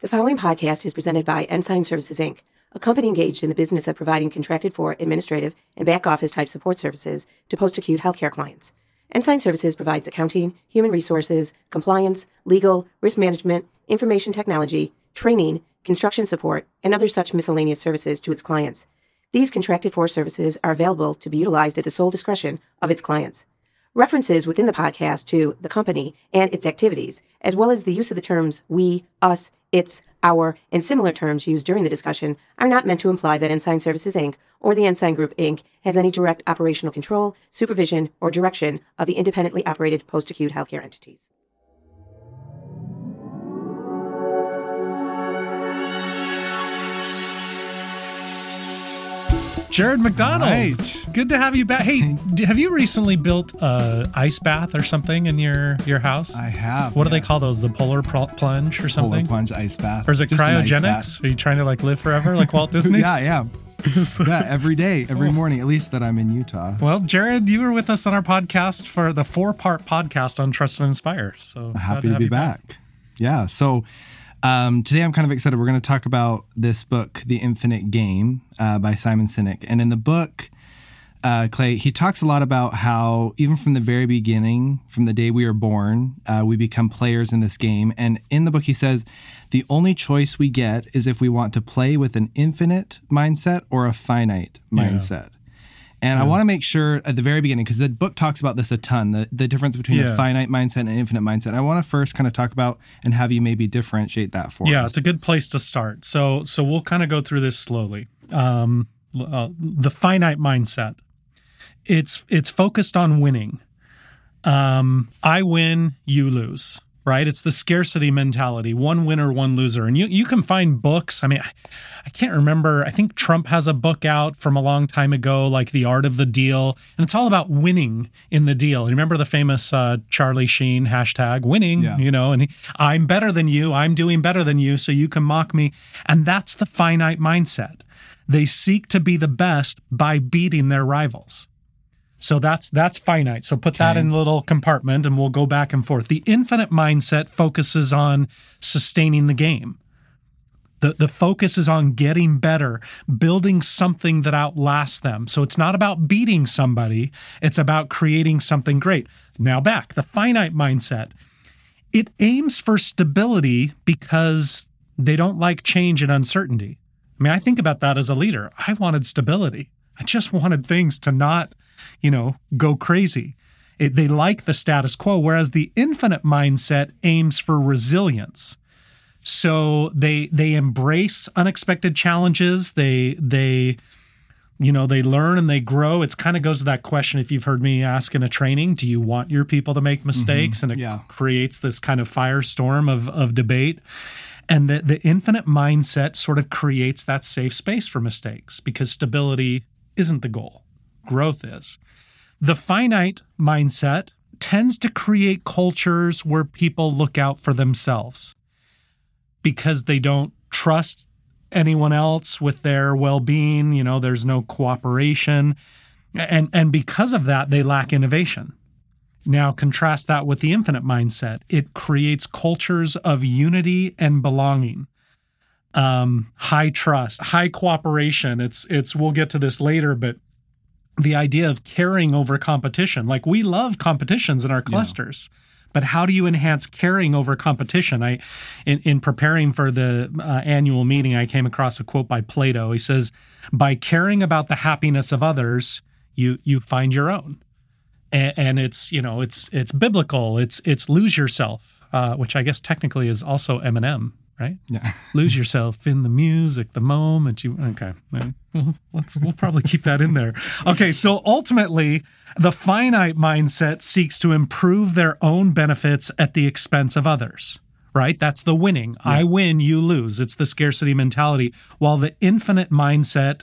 The following podcast is presented by Ensign Services Inc., a company engaged in the business of providing contracted for administrative and back office type support services to post acute healthcare clients. Ensign Services provides accounting, human resources, compliance, legal, risk management, information technology, training, construction support, and other such miscellaneous services to its clients. These contracted for services are available to be utilized at the sole discretion of its clients. References within the podcast to the company and its activities, as well as the use of the terms we, us, its, our, and similar terms used during the discussion, are not meant to imply that Ensign Services Inc. or the Ensign Group Inc. has any direct operational control, supervision, or direction of the independently operated post acute healthcare entities. Jared McDonald. Right. Good to have you back. Hey, have you recently built a ice bath or something in your your house? I have. what do they call those? The polar pl- plunge or something? Polar plunge ice bath. Or is it Just cryogenics? Are you trying to like live forever like Walt Disney? yeah, yeah. yeah, every day, every oh. morning, at least that I'm in Utah. Well, Jared, you were with us on our podcast for the four part podcast on Trust and Inspire. So Happy to have be you back. Yeah. So um, today I'm kind of excited. We're going to talk about this book, The Infinite Game, uh, by Simon Sinek. And in the book, uh, Clay, he talks a lot about how even from the very beginning, from the day we are born, uh, we become players in this game. And in the book, he says the only choice we get is if we want to play with an infinite mindset or a finite mindset. And I want to make sure at the very beginning, because the book talks about this a ton, the, the difference between Yeah. a finite mindset and an infinite mindset. I want to first kind of talk about and have you maybe differentiate that for me. Yeah, us. it's a good place to start. So so we'll kind of go through this slowly. Um, uh, the finite mindset. It's it's focused on winning. Um, I win, you lose. Right? It's the scarcity mentality. One winner, one loser. And you you can find books. I mean, I, I can't remember. I think Trump has a book out from a long time ago, like The Art of the Deal, and it's all about winning in the deal. You remember the famous uh, Charlie Sheen hashtag winning? Yeah. You know, and he, I'm better than you. I'm doing better than you, so you can mock me. And that's the finite mindset. They seek to be the best by beating their rivals. So that's that's finite. So put that in a little compartment and we'll go back and forth. The infinite mindset focuses on sustaining the game. The the focus is on getting better, building something that outlasts them. So it's not about beating somebody, it's about creating something great. Now back, the finite mindset. It aims for stability because they don't like change and uncertainty. I mean, I think about that as a leader. I wanted stability. I just wanted things to not, you know, go crazy. It, they like the status quo, whereas the infinite mindset aims for resilience. So they they embrace unexpected challenges. They they you know they learn and they grow. It's kind of goes to that question if you've heard me ask in a training, do you want your people to make mm-hmm. mistakes? And it yeah. creates this kind of firestorm of of debate. And the, the infinite mindset sort of creates that safe space for mistakes because stability isn't the goal, growth is. The finite mindset tends to create cultures where people look out for themselves because they don't trust anyone else with their well-being, you know, there's no cooperation. And and because of that they lack innovation. Now, contrast that with the infinite mindset. It creates cultures of unity and belonging, um, high trust, high cooperation. It's it's. We'll get to this later, but the idea of caring over competition, like we love competitions in our clusters. But how do you enhance caring over competition? I, in, in preparing for the uh, annual meeting, I came across a quote by Plato. He says, "By caring about the happiness of others, you you find your own." and, and it's you know it's it's biblical. It's it's lose yourself, uh, which I guess technically is also Eminem, right? Yeah. lose yourself in the music, the moment you. Okay, well, let's we'll probably keep that in there. Okay, so ultimately, the finite mindset seeks to improve their own benefits at the expense of others. Right? That's the winning. I win, you lose. It's the scarcity mentality. While the infinite mindset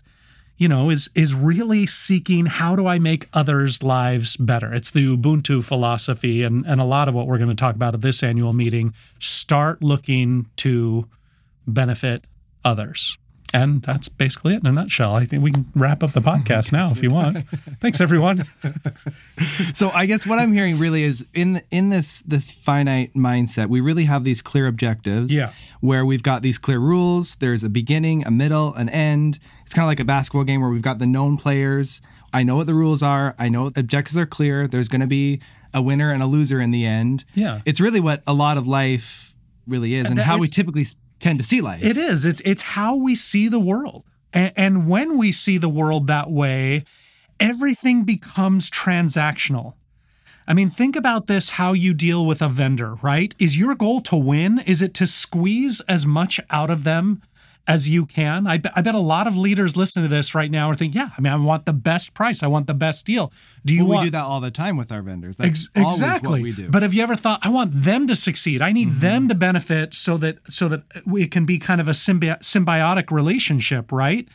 you know, is is really seeking how do I make others' lives better? It's the Ubuntu philosophy and, and a lot of what we're going to talk about at this annual meeting. Start looking to benefit others. And that's basically it in a nutshell. I think we can wrap up the podcast now if you want. Thanks, everyone. so I guess what I'm hearing really is in in this this finite mindset, we really have these clear objectives. Yeah. Where we've got these clear rules. There's a beginning, a middle, an end. It's kind of like a basketball game where we've got the known players. I know what the rules are. I know the objectives are clear. There's going to be a winner and a loser in the end. Yeah. It's really what a lot of life really is, and, how we typically tend to see life. It is. It's it's how we see the world. And, and when we see the world that way, everything becomes transactional. I mean, think about this how you deal with a vendor, right? Is your goal to win? Is it to squeeze as much out of them as you can. I, I, bet a lot of leaders listening to this right now are thinking, yeah, I mean, I want the best price. I want the best deal. Do you well, want... we do that all the time with our vendors. That's ex- exactly. we do. But have you ever thought, I want them to succeed. I need mm-hmm. them to benefit so that so that it can be kind of a symbi- symbiotic relationship, right?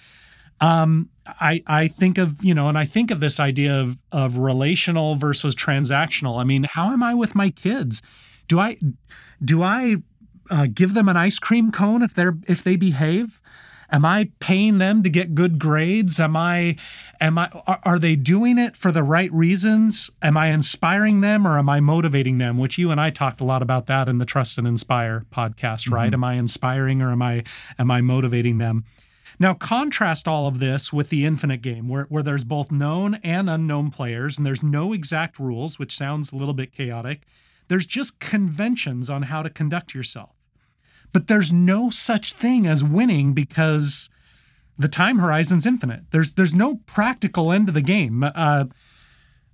Um, I I think of you know, and I think of this idea of of relational versus transactional. I mean, how am I with my kids? Do I do I uh, give them an ice cream cone if they're if they behave? Am I paying them to get good grades? Am I am I are, are, they doing it for the right reasons? Am I inspiring them or am I motivating them? Which you and I talked a lot about that in the Trust and Inspire podcast, right? Mm-hmm. Am I inspiring or am I am I motivating them? Now contrast all of this with the infinite game where where there's both known and unknown players and there's no exact rules, which sounds a little bit chaotic. There's just conventions on how to conduct yourself. But there's no such thing as winning because the time horizon's infinite. There's there's no practical end to the game. Uh,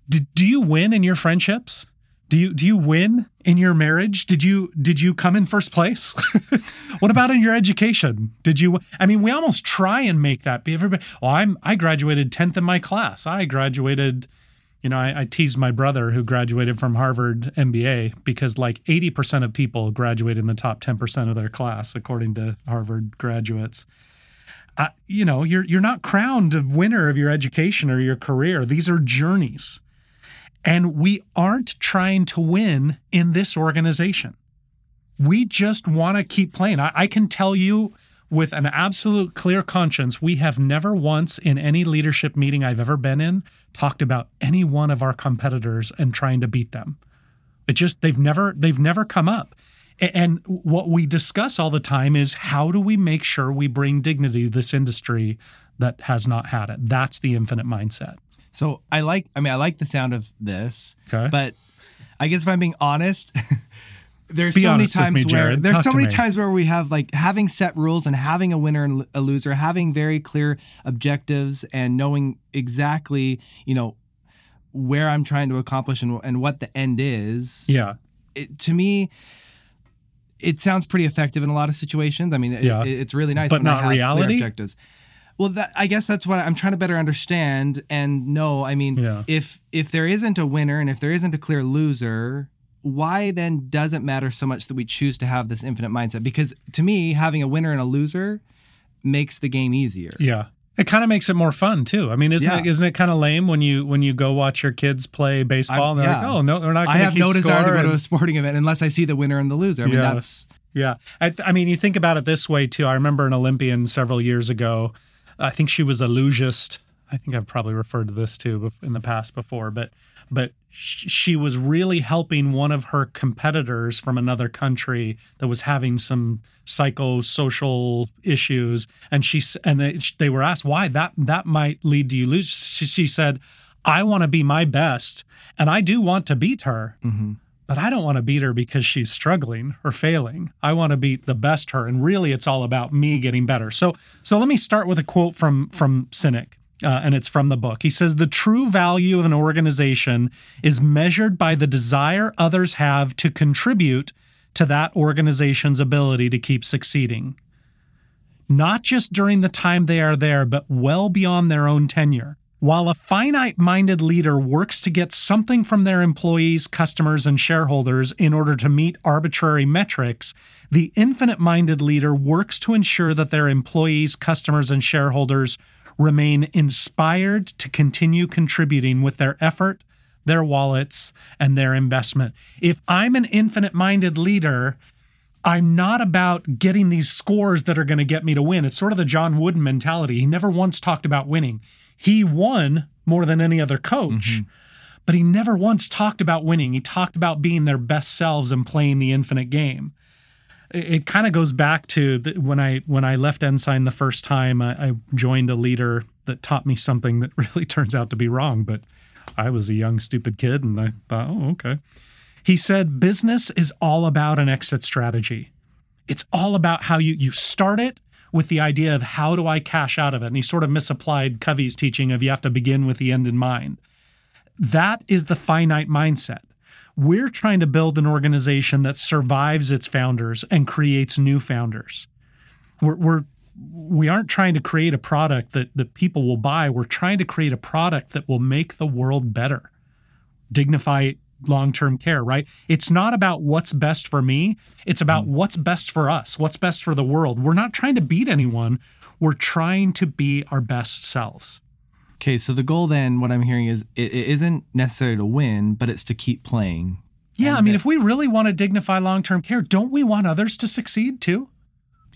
do, do you win in your friendships? Do you do you win in your marriage? Did you did you come in first place? what about in your education? Did you I mean we almost try and make that be everybody oh I'm I graduated 10th in my class. I graduated you know, I, I teased my brother who graduated from Harvard MBA because like 80% of people graduate in the top 10% of their class, according to Harvard graduates. Uh, you know, you're you're not crowned a winner of your education or your career. These are journeys. And we aren't trying to win in this organization. We just want to keep playing. I, I can tell you with an absolute clear conscience, we have never once in any leadership meeting I've ever been in talked about any one of our competitors and trying to beat them. It just they've never they've never come up. And what we discuss all the time is how do we make sure we bring dignity to this industry that has not had it? That's the infinite mindset. So I like I mean I like the sound of this. Okay. But I guess if I'm being honest, there's Be so many times me, where there's Talk so many me. times where we have like having set rules and having a winner and a loser, having very clear objectives and knowing exactly, you know, where I'm trying to accomplish and, and what the end is. Yeah. It, to me, it sounds pretty effective in a lot of situations. I mean, yeah. it, it's really nice, but not reality. objectives. Well, that, I guess that's what I'm trying to better understand and know. I mean, yeah. if if there isn't a winner and if there isn't a clear loser, why then does it matter so much that we choose to have this infinite mindset? Because to me, having a winner and a loser makes the game easier. Yeah. It kind of makes it more fun too. I mean, isn't yeah. it isn't it kind of lame when you when you go watch your kids play baseball I, and they're yeah. like, oh no, they're not. I have no desire to go and... to a sporting event unless I see the winner and the loser. I mean, yeah. that's yeah. I, I, mean, you think about it this way too. I remember an Olympian several years ago. I think she was a lugist. I think I've probably referred to this too in the past before, but but she was really helping one of her competitors from another country that was having some psychosocial issues. And she and they, they were asked why that that might lead to you lose she, she said i want to be my best and i do want to beat her mm-hmm. but i don't want to beat her because she's struggling or failing. I want to beat the best her. And really it's all about me getting better. So so let me start with a quote from from Sinek uh, and it's from the book. He says the true value of an organization is measured by the desire others have to contribute to that organization's ability to keep succeeding. Not just during the time they are there, but well beyond their own tenure. While a finite minded leader works to get something from their employees, customers, and shareholders in order to meet arbitrary metrics, the infinite minded leader works to ensure that their employees, customers, and shareholders remain inspired to continue contributing with their effort, their wallets, and their investment. If I'm an infinite minded leader, I'm not about getting these scores that are going to get me to win. It's sort of the John Wooden mentality. He never once talked about winning. He won more than any other coach, mm-hmm. but he never once talked about winning. He talked about being their best selves and playing the infinite game. It, kind of goes back to the, when I when I left Ensign the first time. I, I joined a leader that taught me something that really turns out to be wrong, but I was a young stupid kid and I thought, oh okay. He said business is all about an exit strategy. It's all about how you you start it with the idea of how do I cash out of it? And he sort of misapplied Covey's teaching of you have to begin with the end in mind. That is the finite mindset. We're trying to build an organization that survives its founders and creates new founders. We're, we're we aren't trying to create a product that, that people will buy. We're trying to create a product that will make the world better. Dignify long term care, right? It's not about what's best for me. It's about mm. what's best for us, what's best for the world. We're not trying to beat anyone. We're trying to be our best selves. Okay, so the goal then, what I'm hearing is it, it isn't necessarily to win, but it's to keep playing. Yeah, I mean, that, if we really want to dignify long term care, don't we want others to succeed too?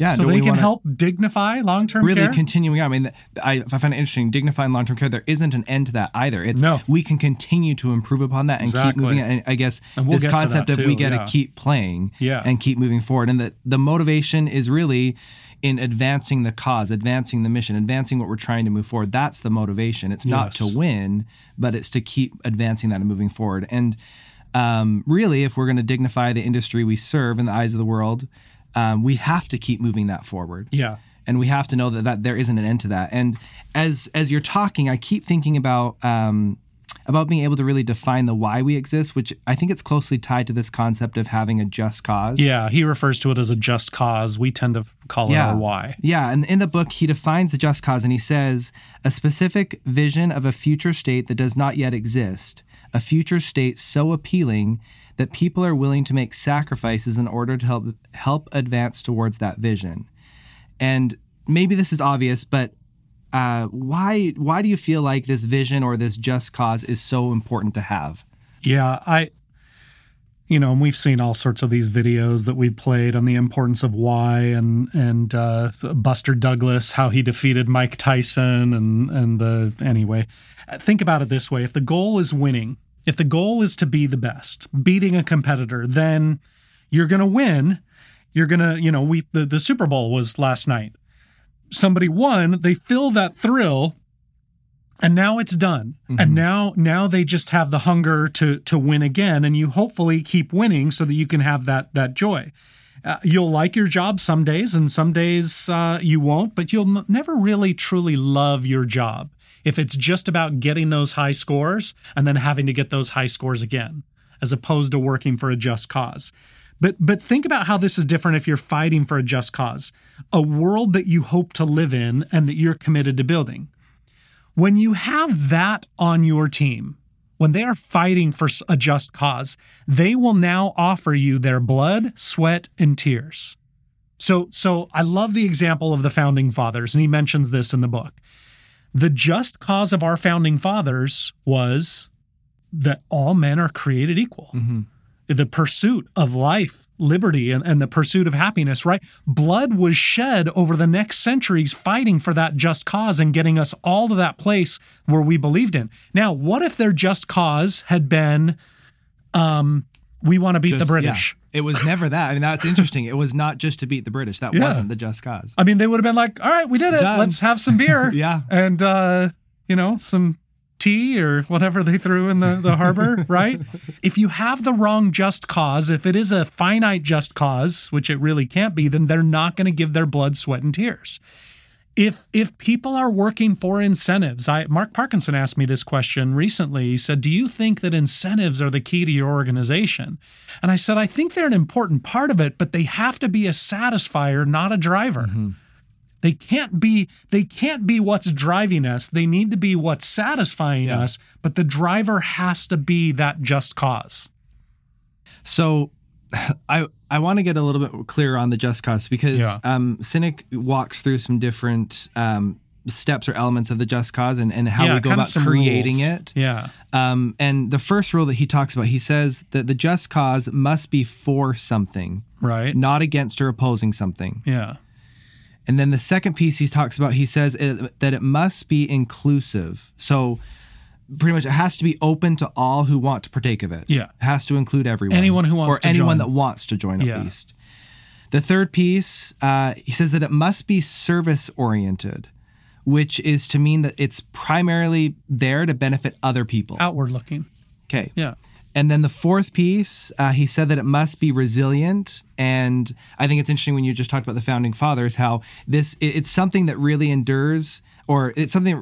Yeah, so they can help dignify long term really care. continuing on. I mean, I, I find it interesting. Dignifying long term care, there isn't an end to that either. It's no. we can continue to improve upon that and exactly. keep moving. And I guess and we'll this concept of too, we got to yeah. keep playing, yeah. and keep moving forward, and that the motivation is really in advancing the cause, advancing the mission, advancing what we're trying to move forward. That's the motivation. It's not yes. to win, but it's to keep advancing that and moving forward. And um, really, if we're going to dignify the industry we serve in the eyes of the world um, we have to keep moving that forward. Yeah. And we have to know that, that there isn't an end to that. And as as you're talking, I keep thinking about um, about being able to really define the why we exist, which I think it's closely tied to this concept of having a just cause. Yeah, he refers to it as a just cause. We tend to call yeah. it our why. Yeah, and in the book, he defines the just cause and he says a specific vision of a future state that does not yet exist, a future state so appealing that people are willing to make sacrifices in order to help help advance towards that vision. And maybe this is obvious, but uh, why why do you feel like this vision or this just cause is so important to have? Yeah, I you know, and we've seen all sorts of these videos that we played on the importance of why and and uh, Buster Douglas, how he defeated Mike Tyson, and and the anyway. Think about it this way: if the goal is winning, if the goal is to be the best, beating a competitor, then you're going to win. You're to, you know, we the, the Super Bowl was last night. Somebody won, they feel that thrill and now it's done. Mm-hmm. And now now they just have the hunger to to win again and you hopefully keep winning so that you can have that that joy. Uh, you'll like your job some days and some days uh, you won't, but you'll n- never really truly love your job if it's just about getting those high scores and then having to get those high scores again, as opposed to working for a just cause. But but think about how this is different if you're fighting for a just cause, a world that you hope to live in and that you're committed to building. When you have that on your team, when they are fighting for a just cause, they will now offer you their blood, sweat, and tears. So so I love the example of the founding fathers and he mentions this in the book. The just cause of our founding fathers was that all men are created equal. Mm-hmm. The pursuit of life, liberty, and, and the pursuit of happiness, right? Blood was shed over the next centuries fighting for that just cause and getting us all to that place where we believed in. Now, what if their just cause had been um, we want to beat just, the British? Yeah. It was never that. I mean, that's interesting. It was not just to beat the British. That yeah. wasn't the just cause. I mean, they would have been like, all right, we did it. Done. Let's have some beer. yeah. And, uh, you know, some tea or whatever they threw in the, the harbor, right? If you have the wrong just cause, if it is a finite just cause, which it really can't be, then they're not going to give their blood, sweat, and tears if if people are working for incentives i mark parkinson asked me this question recently he said do you think that incentives are the key to your organization and i said i think they're an important part of it but they have to be a satisfier not a driver mm-hmm. They can't be they can't be what's driving us they need to be what's satisfying yeah. us but the driver has to be that just cause so I I want to get a little bit clearer on the just cause because yeah. um, Sinek walks through some different um, steps or elements of the just cause and, and how yeah, we go about creating rules. it. Yeah. Um, and the first rule that he talks about, he says that the just cause must be for something, Right. not against or opposing something. Yeah. And then the second piece he talks about, he says it, that it must be inclusive. So pretty much it has to be open to all who want to partake of it. Yeah. It has to include everyone. Anyone who wants or anyone join. that wants to join at Yeah. least. The third piece, uh, he says that it must be service oriented, which is to mean that it's primarily there to benefit other people. Outward looking. Okay. Yeah. And then the fourth piece, uh, he said that it must be resilient. And I think it's interesting when you just talked about the founding fathers, how this it- it's something that really endures, or it's something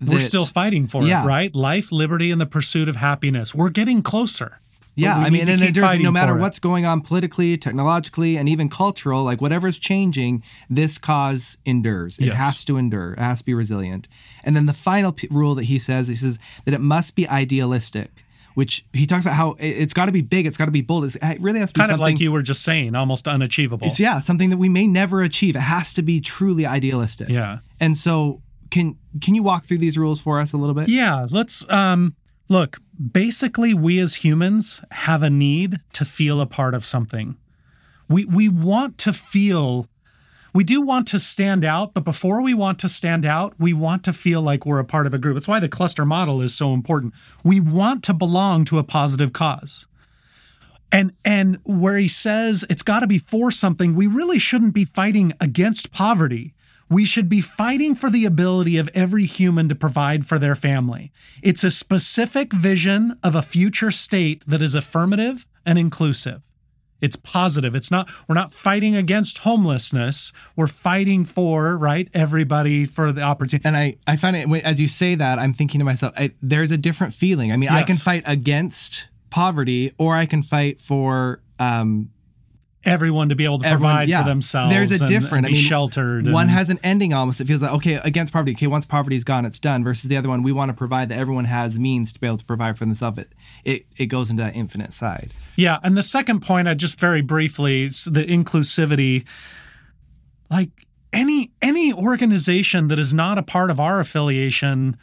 that, We're still fighting for Yeah. it, right? Life, liberty, and the pursuit of happiness. We're getting closer. Yeah, I mean, and endures no matter for it. what's going on politically, technologically, and even cultural, like whatever's changing, this cause endures. It Yes. has to endure. It has to be resilient. And then the final p- rule that he says, he says that it must be idealistic. Which he talks about how it- it's got to be big, it's got to be bold. It's, it really has to be kind of like you were just saying, almost unachievable. It's yeah, something that we may never achieve. It has to be truly idealistic. Yeah. And so can can you walk through these rules for us a little bit? Yeah, let's um look, basically we as humans have a need to feel a part of something. We we want to feel we do want to stand out, but before we want to stand out, we want to feel like we're a part of a group. It's why the cluster model is so important. We want to belong to a positive cause. And and where he says it's got to be for something, we really shouldn't be fighting against poverty. We should be fighting for the ability of every human to provide for their family. It's a specific vision of a future state that is affirmative and inclusive. It's positive. It's not, we're not fighting against homelessness. We're fighting for, right, everybody for the opportunity. And I, I find it when- as you say that, I'm thinking to myself, I, there's a different feeling. I mean, I can fight against poverty, or I can fight for um, Everyone to be able to everyone- provide yeah. for themselves. There's a and- different. and be I mean, sheltered. One and- has an ending almost. It feels like okay, against poverty. Okay, once poverty's gone, it's done. Versus the other one, we want to provide that everyone has means to be able to provide for themselves. It it, it goes into that infinite side. Yeah, and the second point, I just very briefly, is the inclusivity. Like any any organization that is not a part of our affiliation,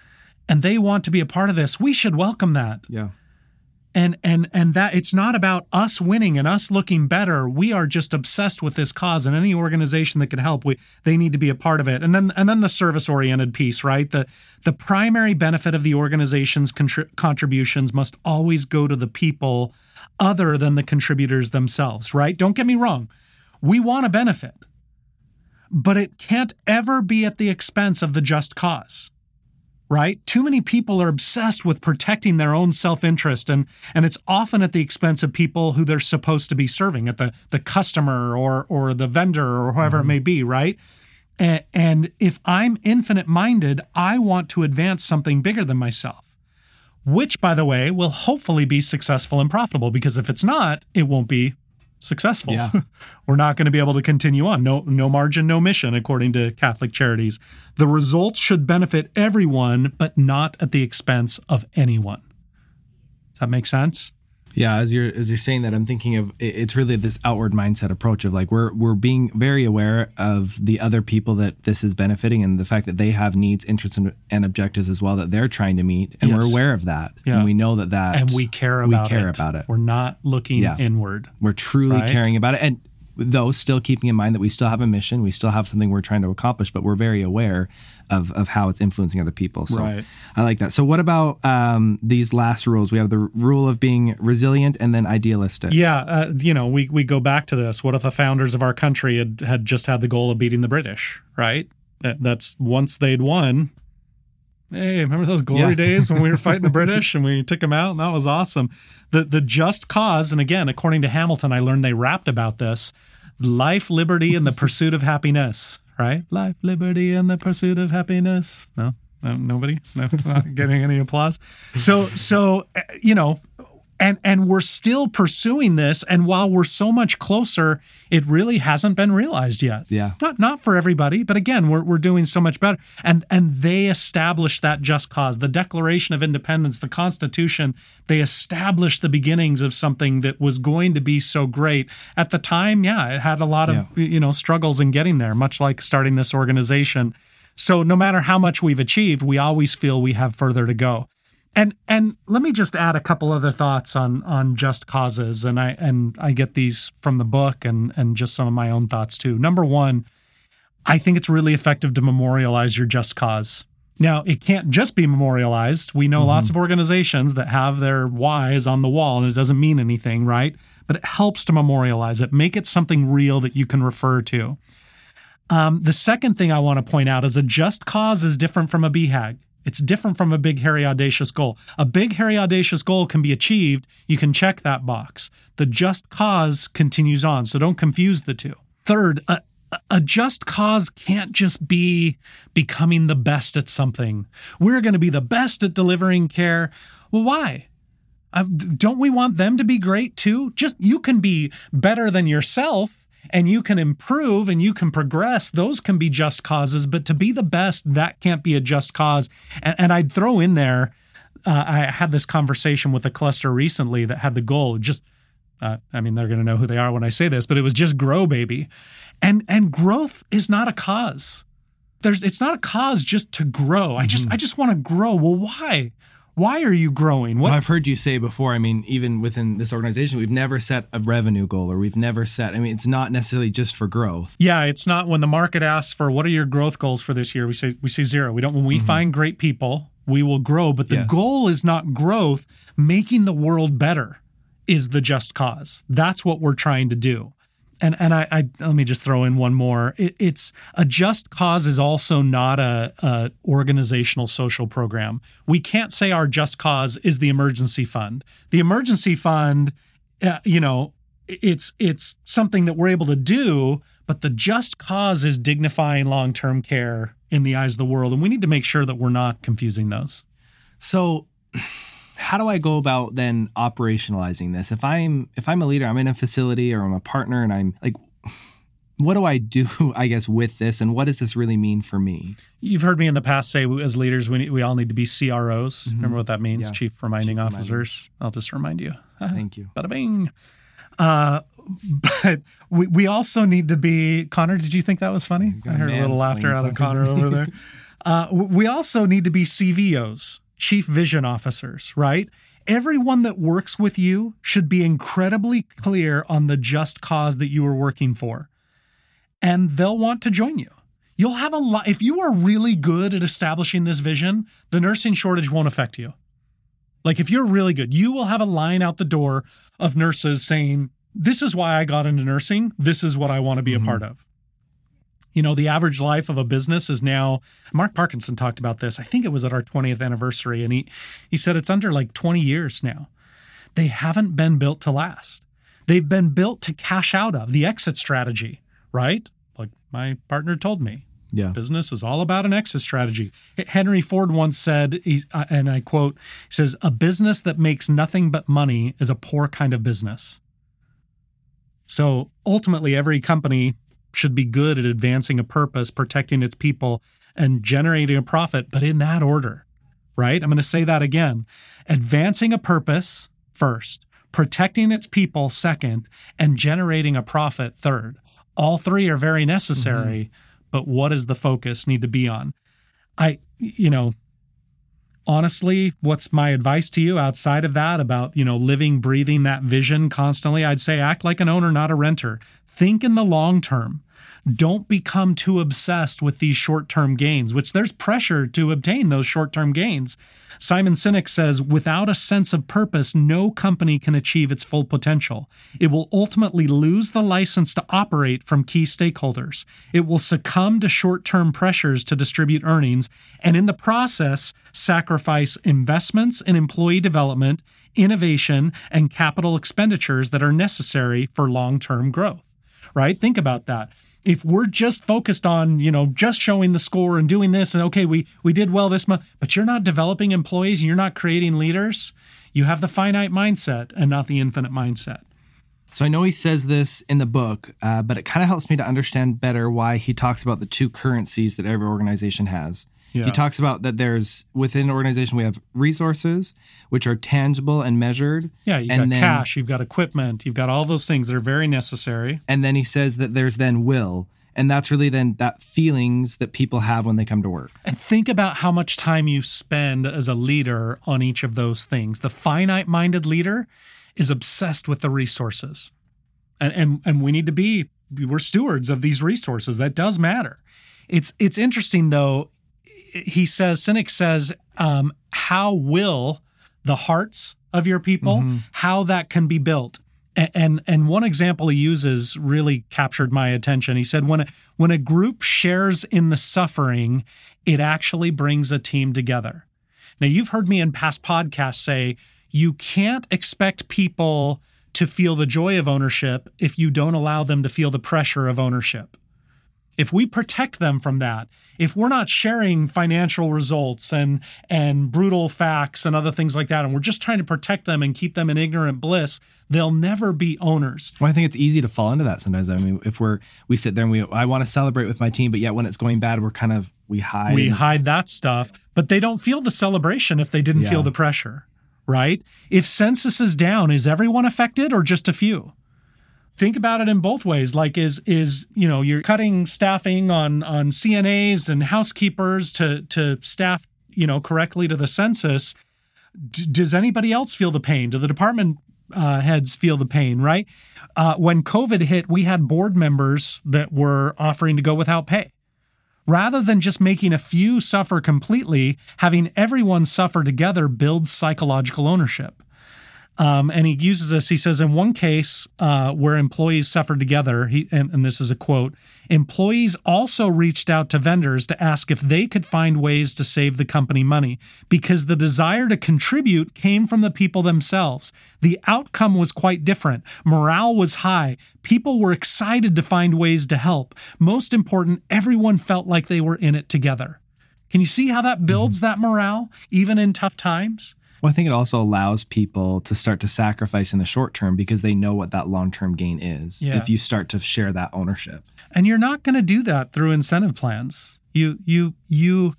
and they want to be a part of this, we should welcome that. Yeah. And and and that it's not about us winning and us looking better. We are just obsessed with this cause, and any organization that can help, we they need to be a part of it. And then and then the service oriented piece, right? The the primary benefit of the organization's contri- contributions must always go to the people other than the contributors themselves, right? Don't get me wrong. We want to benefit, but it can't ever be at the expense of the just cause. Right? Too many people are obsessed with protecting their own self-interest and and it's often at the expense of people who they're supposed to be serving, at the the customer or or the vendor or whoever it mm-hmm. may be, right? A- And if I'm infinite minded, I want to advance something bigger than myself, which, by the way, will hopefully be successful and profitable because if it's not, it won't be successful. Yeah. We're not going to be able to continue on. No, no margin, no mission, according to Catholic Charities. The results should benefit everyone, but not at the expense of anyone. Does that make sense? Yeah, as you're as you're saying that, I'm thinking of it's really this outward mindset approach of like we're we're being very aware of the other people that this is benefiting and the fact that they have needs, interests, and, and objectives as well that they're trying to meet, and we're aware of that, Yeah. and we know that that And we care about we care it. about it. We're not looking Yeah. inward. We're truly Right? caring about it, and though still keeping in mind that we still have a mission, we still have something we're trying to accomplish, but we're very aware of of how it's influencing other people. So Right. I like that. So what about um, these last rules? We have the rule of being resilient and then idealistic. Yeah, uh, you know, we we go back to this. What if the founders of our country had had just had the goal of beating the British, right? That's once they'd won. Hey, remember those glory Yeah. days when we were fighting the British and we took them out? And that was awesome. The the just cause, and again, according to Hamilton, I learned they rapped about this: life, liberty, and the pursuit of happiness. Right? Life, liberty, and the pursuit of happiness. No, no nobody, no, not getting any applause. So, so uh, you know, and and we're still pursuing this. And while we're so much closer it really hasn't been realized yet. Yeah. not not for everybody but again we're we're doing so much better. And and they established that just cause. The declaration of independence the constitution they established the beginnings of something that was going to be so great. At the time yeah it had a lot of you know struggles in getting there much like starting this organization. So no matter how much we've achieved, we always feel we have further to go. And and let me just add a couple other thoughts on on just causes and I and I get these from the book and and just some of my own thoughts too. Number 1, I think it's really effective to memorialize your just cause. Now, it can't just be memorialized. We know mm-hmm. lots of organizations that have their whys on the wall and it doesn't mean anything, right? But it helps to memorialize it, make it something real that you can refer to. Um, the second thing I want to point out is a just cause is different from a BHAG. It's different from a big, hairy, audacious goal. A big, hairy, audacious goal can be achieved. You can check that box. The just cause continues on. So don't confuse the two. Third, a, a just cause can't just be becoming the best at something. We're going to be the best at delivering care. Well, why? Uh, don't we want them to be great too? Just you can be better than yourself and you can improve and you can progress, those can be just causes. But to be the best, that can't be a just cause. And, and I'd throw in there, uh, I had this conversation with a cluster recently that had the goal just. Uh, I mean, they're going to know who they are when I say this, but it was just grow, baby, and and growth is not a cause. There's it's not a cause just to grow. I just mm-hmm. I just want to grow. Well, why? Why are you growing? What? Well, I've heard you say before. I mean, even within this organization, we've never set a revenue goal or we've never set, I mean, it's not necessarily just for growth. Yeah, it's not when the market asks for what are your growth goals for this year, we say we say zero. We don't when we mm-hmm. find great people, we will grow, but the yes. goal is not growth, making the world better is the just cause. That's what we're trying to do and and I, I, let me just throw in one more. It, it's a just cause is also not a, a, organizational social program. We can't say our just cause is the emergency fund. The emergency fund, uh, you know, it's it's something that we're able to do, but the just cause is dignifying long term care in the eyes of the world, and we need to make sure that we're not confusing those. So how do I go about then operationalizing this? If I'm if I'm a leader, I'm in a facility or I'm a partner and I'm like what do I do, I guess, with this, and what does this really mean for me? You've heard me in the past say, as leaders, we, we all need to be CROs. Mm-hmm. Remember what that means? Yeah. Chief Reminding Chief Officers. Reminding. I'll just remind you. Thank you. Bada bing. Uh, but we, we also need to be, Connor, did you think that was funny? I heard a little laughter out of Connor over there. Uh, we also need to be CVOs chief vision officers, right? Everyone that works with you should be incredibly clear on the just cause that you are working for. And they'll want to join you. You'll have a lot. If you are really good at establishing this vision, the nursing shortage won't affect you. Like if you're really good, you will have a line out the door of nurses saying, This is why I got into nursing. This is what I want to be mm-hmm. a part of you know, the average life of a business is now Mark Parkinson talked about this. I think it was at our 20th anniversary and he he said it's under like 20 years now. They haven't been built to last. They've been built to cash out of the exit strategy, right? Like my partner told me. Yeah. Business is all about an exit strategy. Henry Ford once said, uh, and I quote, he says, A business that makes nothing but money is a poor kind of business. So ultimately, every company should be good at advancing a purpose, protecting its people, and generating a profit, but in that order, right? I'm going to say that again. Advancing a purpose first, protecting its people second, and generating a profit third. All three are very necessary, mm-hmm. but what does the focus need to be on? I, you know, honestly, what's my advice to you outside of that about, you know, living, breathing that vision constantly? I'd say act like an owner, not a renter. Think in the long term don't become too obsessed with these short term gains, which there's pressure to obtain those short term gains. Simon Sinek says, without a sense of purpose, no company can achieve its full potential. It will ultimately lose the license to operate from key stakeholders. It will succumb to short term pressures to distribute earnings, and in the process, sacrifice investments in employee development, innovation, and capital expenditures that are necessary for long term growth. Right? Think about that if we're just focused on you know just showing the score and doing this and okay we we did well this month but you're not developing employees and you're not creating leaders you have the finite mindset and not the infinite mindset. So i know he says this in the book uh, but it kind of helps me to understand better why he talks about the two currencies that every organization has yeah. He talks about that there's within an organization we have resources which are tangible and measured. Yeah, you've and got then, cash, you've got equipment, you've got all those things that are very necessary. And then he says that there's then will. And that's really then that feelings that people have when they come to work. And think about how much time you spend as a leader on each of those things. The finite minded leader is obsessed with the resources. And, and and we need to be we're stewards of these resources. That does matter. It's it's interesting though. He says Sinek says, um, "How will the hearts of your people? Mm-hmm. How that can be built?" And, and and one example he uses really captured my attention. He said, "When a, when a group shares in the suffering, it actually brings a team together." Now, you've heard me in past podcasts say you can't expect people to feel the joy of ownership if you don't allow them to feel the pressure of ownership. If we protect them from that, if we're not sharing financial results and and brutal facts and other things like that, and we're just trying to protect them and keep them in ignorant bliss, they'll never be owners. Well, I think it's easy to fall into that sometimes. I mean, if we're we sit there and we I want to celebrate with my team, but yet when it's going bad, we're kind of we hide. We hide that stuff, but they don't feel the celebration if they didn't yeah. feel the pressure right? If census is down, is everyone affected or just a few? Think about it in both ways. Like is is, you know, you're cutting staffing on on CNAs and housekeepers to to staff, you know, correctly to the census. D- does anybody else feel the pain? Do the department uh, heads feel the pain, right? Uh, when COVID hit, we had board members that were offering to go without pay Rather than just making a few suffer completely, having everyone suffer together builds psychological ownership. Um, and he uses this. He says, in one case uh, where employees suffered together, he, and, and this is a quote employees also reached out to vendors to ask if they could find ways to save the company money because the desire to contribute came from the people themselves. The outcome was quite different. Morale was high. People were excited to find ways to help. Most important, everyone felt like they were in it together. Can you see how that builds mm-hmm. that morale, even in tough times? Well, I think it also allows people to start to sacrifice in the short term because they know what that long term gain is. Yeah. If you start to share that ownership, and you're not going to do that through incentive plans. You you you.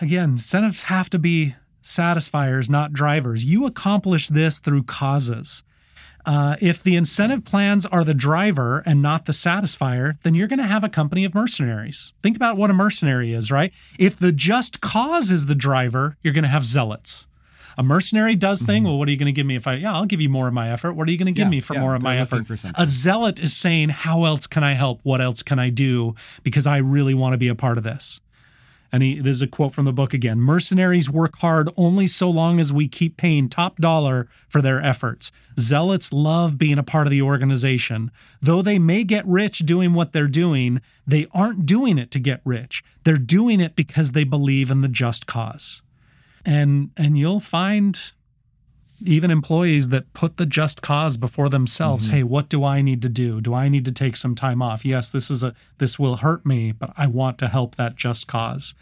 Again, incentives have to be satisfiers, not drivers. You accomplish this through causes. Uh, if the incentive plans are the driver and not the satisfier, then you're going to have a company of mercenaries. Think about what a mercenary is, right? If the just cause is the driver, you're going to have zealots. A mercenary does thing. Mm-hmm. Well, what are you going to give me if I? Yeah, I'll give you more of my effort. What are you going to give yeah, me for yeah, more of my effort? A zealot is saying, "How else can I help? What else can I do? Because I really want to be a part of this." And he, there's a quote from the book again Mercenaries work hard only so long as we keep paying top dollar for their efforts. Zealots love being a part of the organization. Though they may get rich doing what they're doing, they aren't doing it to get rich. They're doing it because they believe in the just cause. And, and you'll find even employees that put the just cause before themselves. Mm-hmm. hey what do i need to do? Do i need to take some time off? Yes this is a this will hurt me but i want to help that just cause.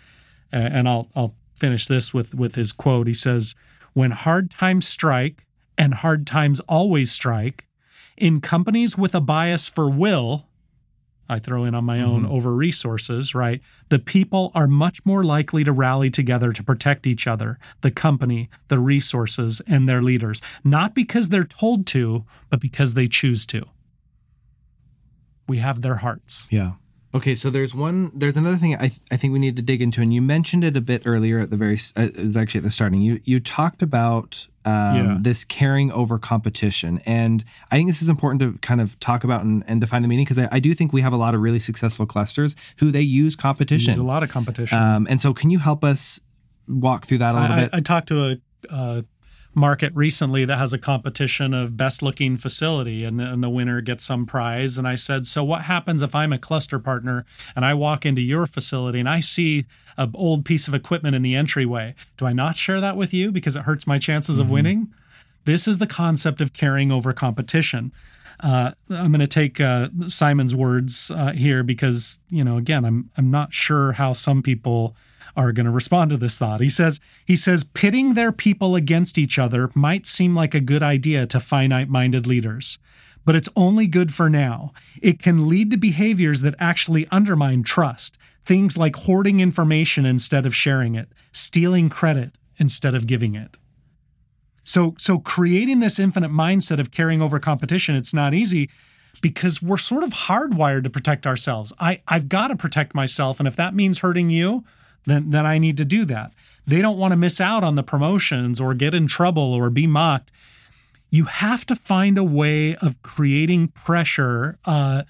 And i'll i'll finish this with with his quote. He says when hard times strike and hard times always strike in companies with a bias for will I throw in on my own mm-hmm. over resources, right? The people are much more likely to rally together to protect each other, the company, the resources, and their leaders, not because they're told to, but because they choose to. We have their hearts. Yeah. Okay, so there's one, there's another thing I, th- I think we need to dig into, and you mentioned it a bit earlier at the very, uh, it was actually at the starting. You you talked about um, yeah. this caring over competition, and I think this is important to kind of talk about and, and define the meaning because I, I, do think we have a lot of really successful clusters who they use competition. Use a lot of competition, um, and so can you help us walk through that a little I, bit? I, I talked to a, a market recently that has a competition of best looking facility and, and, the winner gets some prize. And i said so what happens if i'm a cluster partner and i walk into your facility and i see an old piece of equipment in the entryway? Do i not share that with you because it hurts my chances mm-hmm. of winning? This is the concept of caring over competition. Uh, I'm going to take uh, Simon's words uh, here because you know again I'm I'm not sure how some people are going to respond to this thought. He says he says pitting their people against each other might seem like a good idea to finite-minded leaders, but it's only good for now. It can lead to behaviors that actually undermine trust. Things like hoarding information instead of sharing it, stealing credit instead of giving it. So so creating this infinite mindset of caring over competition, it's not easy because we're sort of hardwired to protect ourselves. I, I've got to protect myself. And if that means hurting you, then, then I need to do that. They don't want to miss out on the promotions or get in trouble or be mocked. You have to find a way of creating pressure uh,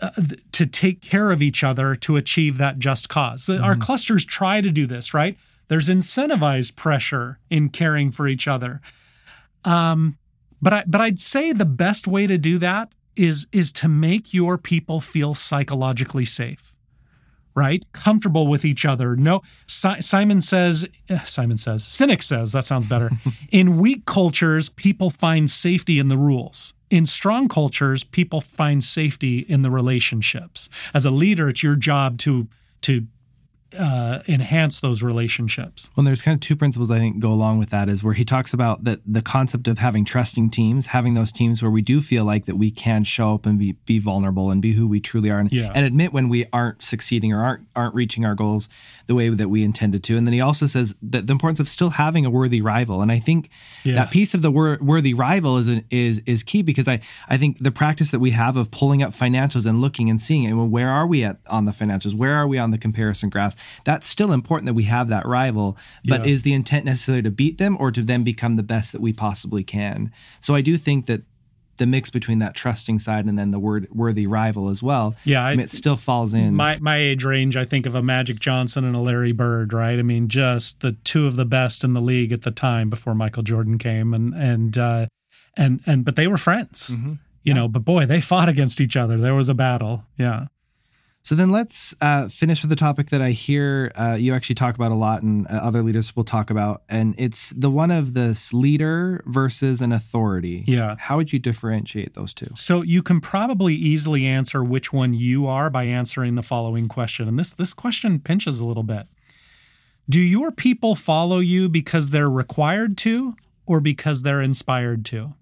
uh, to take care of each other to achieve that just because mm-hmm. Our clusters try to do this, right? There's incentivized pressure in caring for each other. Um, but I but I'd say the best way to do that is is to make your people feel psychologically safe right? Comfortable with each other. No si- simon says uh, simon says Sinek says that sounds better. In weak cultures people find safety in the rules. In strong cultures people find safety in the relationships. As a leader it's your job to to uh, enhance those relationships. Well, there's kind of two principles I think go along with that is where he talks about that the concept of having trusting teams, having those teams where we do feel like that we can show up and be be vulnerable and be who we truly are, and, yeah. and admit when we aren't succeeding or aren't aren't reaching our goals the way that we intended to. And then he also says that the importance of still having a worthy rival, and I think yeah. that piece of the wor- worthy rival is an, is is key because I I think the practice that we have of pulling up financials and looking and seeing, and well, where are we at on the financials? Where are we on the comparison graphs? That's still important that we have that rival. But yeah. is the intent necessarily to beat them or to then become the best that we possibly can? So I do think that the mix between that trusting side and then the word worthy rival as well. Yeah, I, I mean, it still falls in. My my age range, I think of a Magic Johnson and a Larry Bird, right? I mean, just the two of the best in the league at the time before Michael Jordan came, and and uh, and and but they were friends, mm-hmm. you yeah. know. But boy, they fought against each other. There was a battle. Yeah. So then let's uh, finish with the topic that I hear uh, you actually talk about a lot, and uh, other leaders will talk about, and it's the one of this leader versus an authority. Yeah. How would you differentiate those two? So you can probably easily answer which one you are by answering the following question, and this this question pinches a little bit. Do your people follow you because they're required to, or because they're inspired to?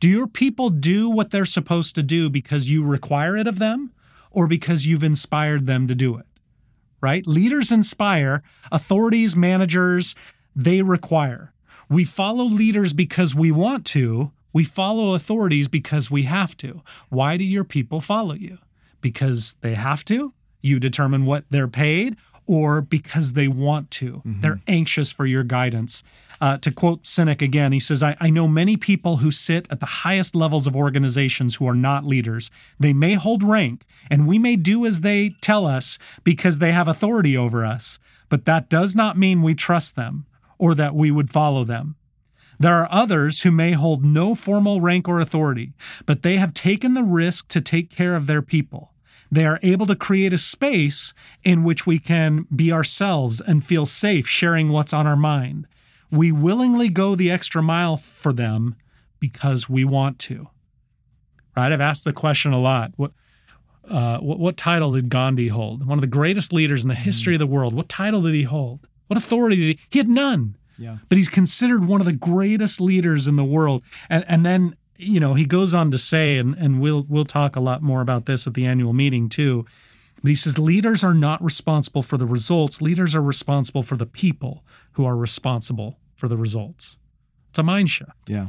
Do your people do what they're supposed to do because you require it of them? Or because you've inspired them to do it, right? Leaders inspire, authorities, managers, they require. We follow leaders because we want to. We follow authorities because we have to. Why do your people follow you? Because they have to? You determine what they're paid, or because they want to? Mm-hmm. They're anxious for your guidance. Uh, to quote Sinek again, he says, I, I know many people who sit at the highest levels of organizations who are not leaders. They may hold rank, and we may do as they tell us because they have authority over us, but that does not mean we trust them or that we would follow them. There are others who may hold no formal rank or authority, but they have taken the risk to take care of their people. They are able to create a space in which we can be ourselves and feel safe sharing what's on our mind we willingly go the extra mile for them because we want to. Right? I've asked the question a lot. What, uh, what, what title did Gandhi hold? One of the greatest leaders in the history of the world. What title did he hold? What authority did he? He had none. Yeah. But he's considered one of the greatest leaders in the world. And and then you know he goes on to say, and and we'll we'll talk a lot more about this at the annual meeting too. But he says leaders are not responsible for the results. Leaders are responsible for the people who are responsible for the results. It's a mind shift. Yeah.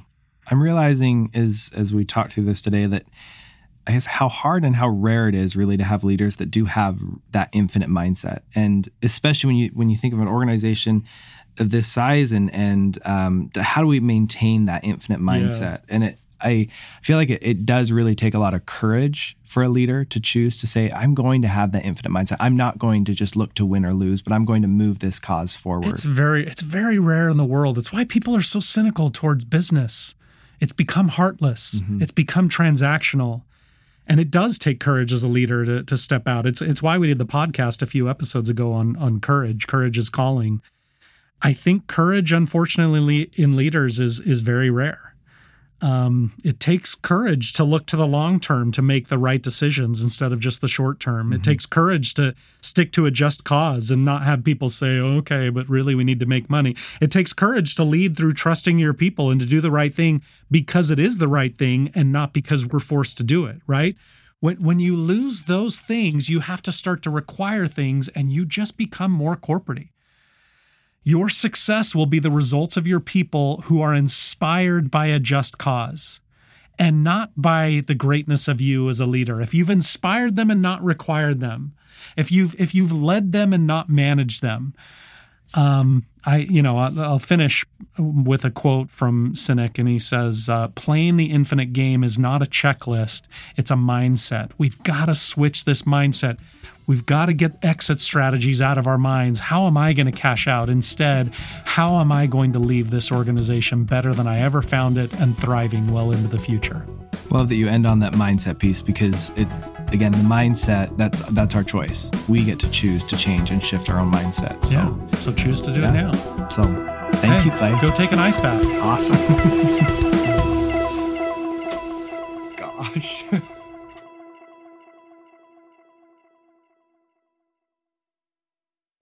I'm realizing as as we talk through this today that I guess how hard and how rare it is really to have leaders that do have that infinite mindset, and especially when you when you think of an organization of this size and and um, how do we maintain that infinite mindset? Yeah. And it I feel like it, it, does really take a lot of courage for a leader to choose to say, I'm going to have that infinite mindset. I'm not going to just look to win or lose, but I'm going to move this cause forward. It's very, it's very rare in the world. It's why people are so cynical towards business. It's become heartless. Mm-hmm. It's become transactional. And it does take courage as a leader to, to step out. It's it's why we did the podcast a few episodes ago on on courage. Courage is calling. I think courage, unfortunately, in leaders is is very rare um, it takes courage to look to the long term to make the right decisions instead of just the short term. Mm-hmm. It takes courage to stick to a just cause and not have people say, okay, but really we need to make money. It takes courage to lead through trusting your people and to do the right thing because it is the right thing and not because we're forced to do it, right? When, when you lose those things, you have to start to require things and you just become more corporate. Your success will be the results of your people who are inspired by a just cause. and not by the greatness of you as a leader. If you've inspired them and not required them, if you've if you've led them and not managed them, um, I you know I'll, finish with a quote from Sinek, and he says, uh, "Playing the infinite game is not a checklist; it's a mindset. We've got to switch this mindset." We've got to get exit strategies out of our minds. How am I going to cash out? Instead, how am I going to leave this organization better than I ever found it and thriving well into the future? Love that you end on that mindset piece because it again the mindset that's that's our choice we get to choose to change and shift our own mindset so yeah. so choose to do yeah. it now so thank hey, you Clay. go take an ice bath awesome gosh